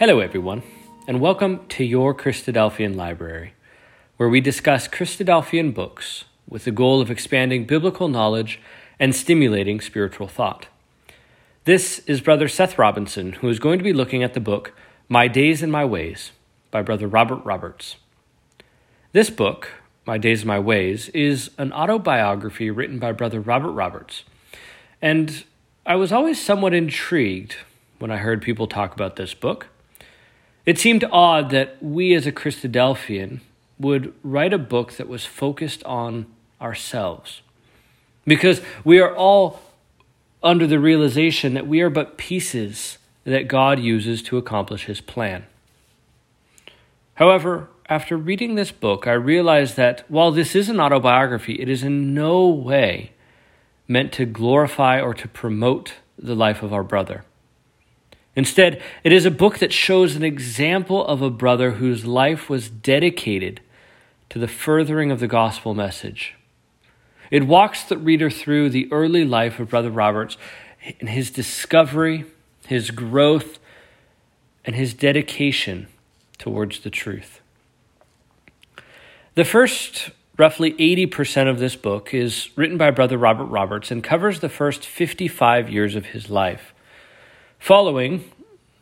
Hello, everyone, and welcome to your Christadelphian Library, where we discuss Christadelphian books with the goal of expanding biblical knowledge and stimulating spiritual thought. This is Brother Seth Robinson, who is going to be looking at the book My Days and My Ways by Brother Robert Roberts. This book, My Days and My Ways, is an autobiography written by Brother Robert Roberts. And I was always somewhat intrigued when I heard people talk about this book. It seemed odd that we as a Christadelphian would write a book that was focused on ourselves. Because we are all under the realization that we are but pieces that God uses to accomplish his plan. However, after reading this book, I realized that while this is an autobiography, it is in no way meant to glorify or to promote the life of our brother. Instead, it is a book that shows an example of a brother whose life was dedicated to the furthering of the gospel message. It walks the reader through the early life of Brother Roberts and his discovery, his growth, and his dedication towards the truth. The first roughly 80% of this book is written by Brother Robert Roberts and covers the first 55 years of his life. Following,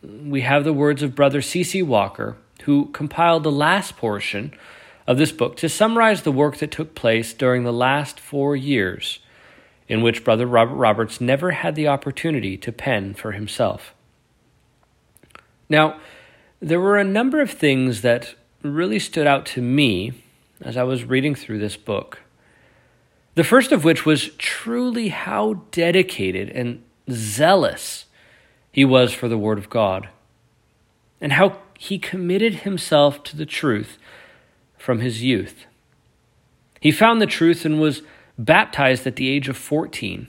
we have the words of Brother C.C. Walker, who compiled the last portion of this book to summarize the work that took place during the last four years, in which Brother Robert Roberts never had the opportunity to pen for himself. Now, there were a number of things that really stood out to me as I was reading through this book. The first of which was truly how dedicated and zealous he was for the Word of God, and how he committed himself to the truth from his youth. He found the truth and was baptized at the age of 14,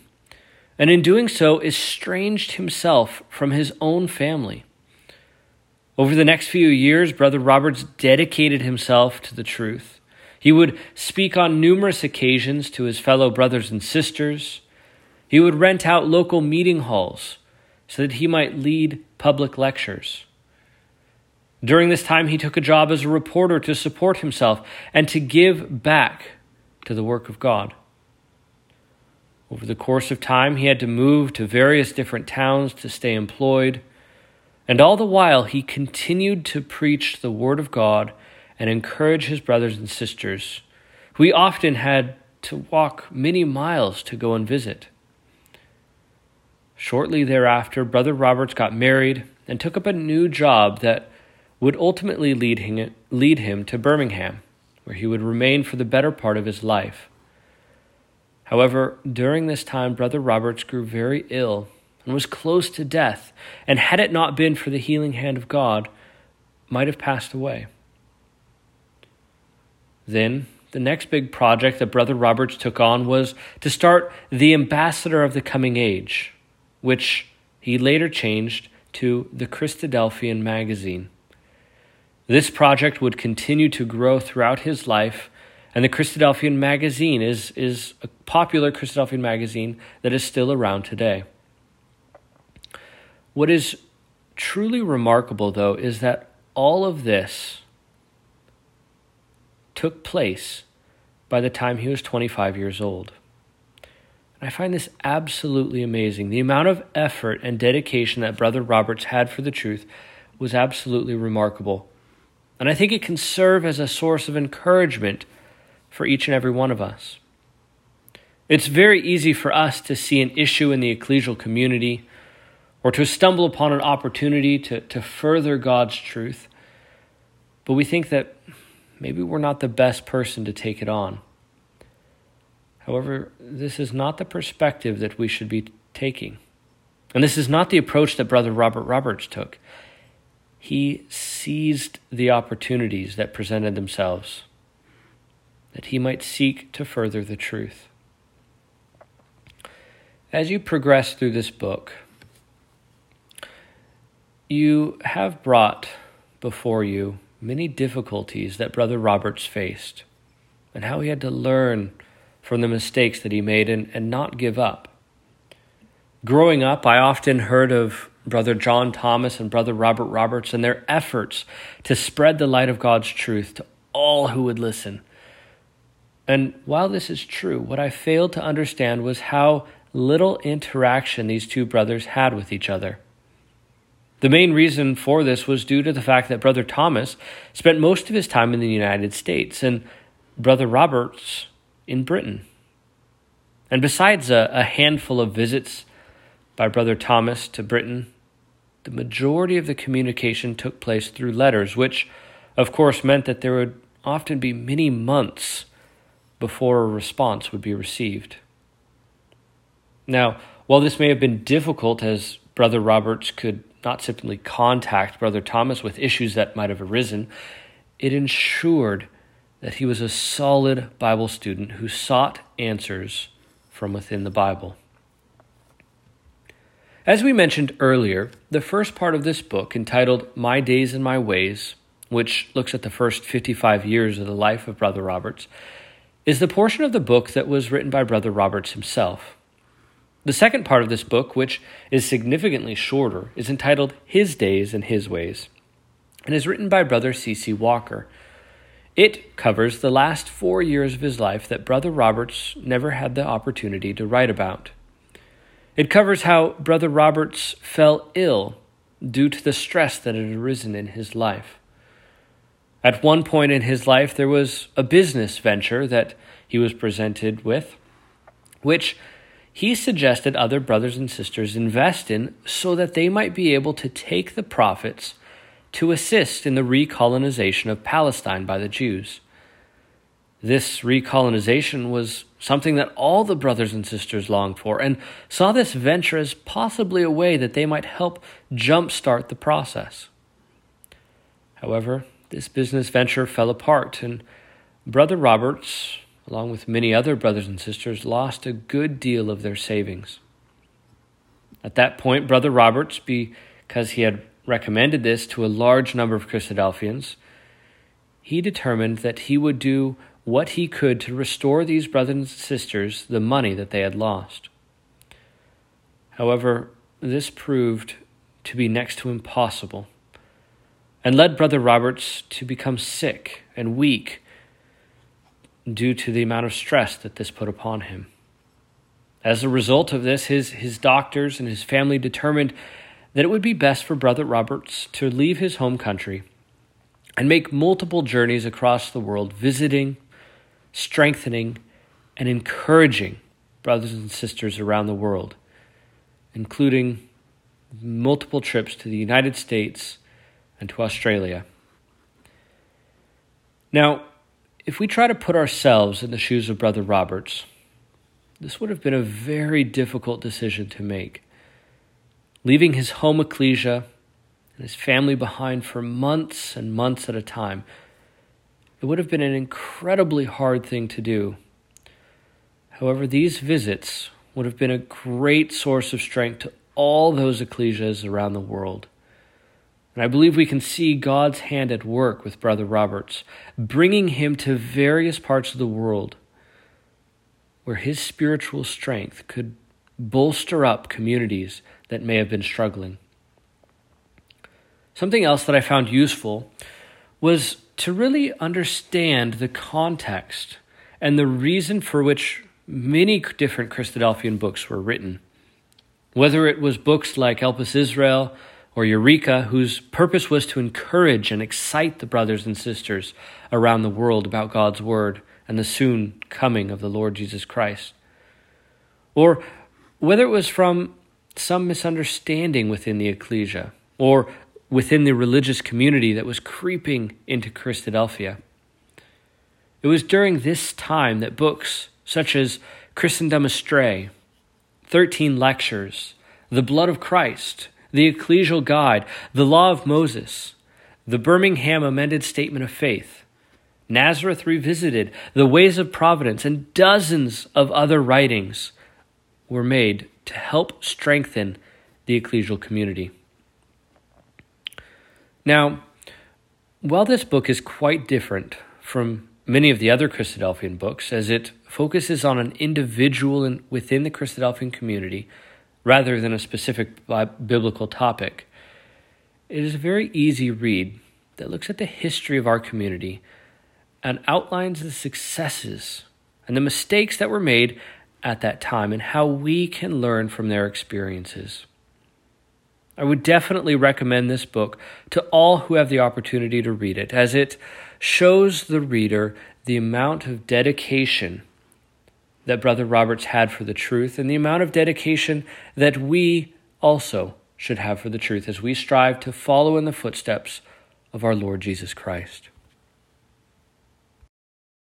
and in doing so, estranged himself from his own family. Over the next few years, Brother Roberts dedicated himself to the truth. He would speak on numerous occasions to his fellow brothers and sisters. He would rent out local meeting halls so that he might lead public lectures. During this time, he took a job as a reporter to support himself and to give back to the work of God. Over the course of time, he had to move to various different towns to stay employed, and all the while, he continued to preach the Word of God and encourage his brothers and sisters, who he often had to walk many miles to go and visit. Shortly thereafter, Brother Roberts got married and took up a new job that would ultimately lead him, lead him to Birmingham, where he would remain for the better part of his life. However, during this time, Brother Roberts grew very ill and was close to death, and had it not been for the healing hand of God, might have passed away. Then, the next big project that Brother Roberts took on was to start the Ambassador of the Coming Age which he later changed to the Christadelphian magazine. This project would continue to grow throughout his life, and the Christadelphian magazine is, is a popular Christadelphian magazine that is still around today. What is truly remarkable, though, is that all of this took place by the time he was 25 years old. I find this absolutely amazing. The amount of effort and dedication that Brother Roberts had for the truth was absolutely remarkable. And I think it can serve as a source of encouragement for each and every one of us. It's very easy for us to see an issue in the ecclesial community or to stumble upon an opportunity to, to further God's truth, but we think that maybe we're not the best person to take it on. However, this is not the perspective that we should be taking. And this is not the approach that Brother Robert Roberts took. He seized the opportunities that presented themselves that he might seek to further the truth. As you progress through this book, you have brought before you many difficulties that Brother Roberts faced and how he had to learn from the mistakes that he made and, and not give up. Growing up, I often heard of Brother John Thomas and Brother Robert Roberts and their efforts to spread the light of God's truth to all who would listen. And while this is true, what I failed to understand was how little interaction these two brothers had with each other. The main reason for this was due to the fact that Brother Thomas spent most of his time in the United States and Brother Roberts in Britain. And besides a, a handful of visits by Brother Thomas to Britain, the majority of the communication took place through letters, which, of course, meant that there would often be many months before a response would be received. Now, while this may have been difficult, as Brother Roberts could not simply contact Brother Thomas with issues that might have arisen, it ensured that he was a solid Bible student who sought answers from within the Bible. As we mentioned earlier, the first part of this book, entitled My Days and My Ways, which looks at the first 55 years of the life of Brother Roberts, is the portion of the book that was written by Brother Roberts himself. The second part of this book, which is significantly shorter, is entitled His Days and His Ways, and is written by Brother C.C. Walker. It covers the last four years of his life that Brother Roberts never had the opportunity to write about. It covers how Brother Roberts fell ill due to the stress that had arisen in his life. At one point in his life, there was a business venture that he was presented with, which he suggested other brothers and sisters invest in so that they might be able to take the profits to assist in the recolonization of Palestine by the Jews. This recolonization was something that all the brothers and sisters longed for and saw this venture as possibly a way that they might help jumpstart the process. However, this business venture fell apart, and Brother Roberts, along with many other brothers and sisters, lost a good deal of their savings. At that point, Brother Roberts, because he had recommended this to a large number of Christadelphians, he determined that he would do what he could to restore these brothers and sisters the money that they had lost. However, this proved to be next to impossible and led Brother Roberts to become sick and weak due to the amount of stress that this put upon him. As a result of this, his, his doctors and his family determined that it would be best for Brother Roberts to leave his home country and make multiple journeys across the world, visiting, strengthening, and encouraging brothers and sisters around the world, including multiple trips to the United States and to Australia. Now, if we try to put ourselves in the shoes of Brother Roberts, this would have been a very difficult decision to make. Leaving his home ecclesia and his family behind for months and months at a time, it would have been an incredibly hard thing to do. However, these visits would have been a great source of strength to all those ecclesias around the world. And I believe we can see God's hand at work with Brother Roberts, bringing him to various parts of the world where his spiritual strength could bolster up communities that may have been struggling. Something else that I found useful was to really understand the context and the reason for which many different Christadelphian books were written. Whether it was books like Elpis Israel or Eureka, whose purpose was to encourage and excite the brothers and sisters around the world about God's Word and the soon coming of the Lord Jesus Christ. Or whether it was from some misunderstanding within the ecclesia or within the religious community that was creeping into Christadelphia. It was during this time that books such as Christendom Astray, 13 Lectures, The Blood of Christ, the Ecclesial Guide, the Law of Moses, the Birmingham Amended Statement of Faith, Nazareth Revisited, The Ways of Providence, and dozens of other writings were made to help strengthen the ecclesial community. Now, while this book is quite different from many of the other Christadelphian books, as it focuses on an individual in, within the Christadelphian community rather than a specific biblical topic. It is a very easy read that looks at the history of our community and outlines the successes and the mistakes that were made at that time and how we can learn from their experiences. I would definitely recommend this book to all who have the opportunity to read it, as it shows the reader the amount of dedication that Brother Roberts had for the truth and the amount of dedication that we also should have for the truth as we strive to follow in the footsteps of our Lord Jesus Christ.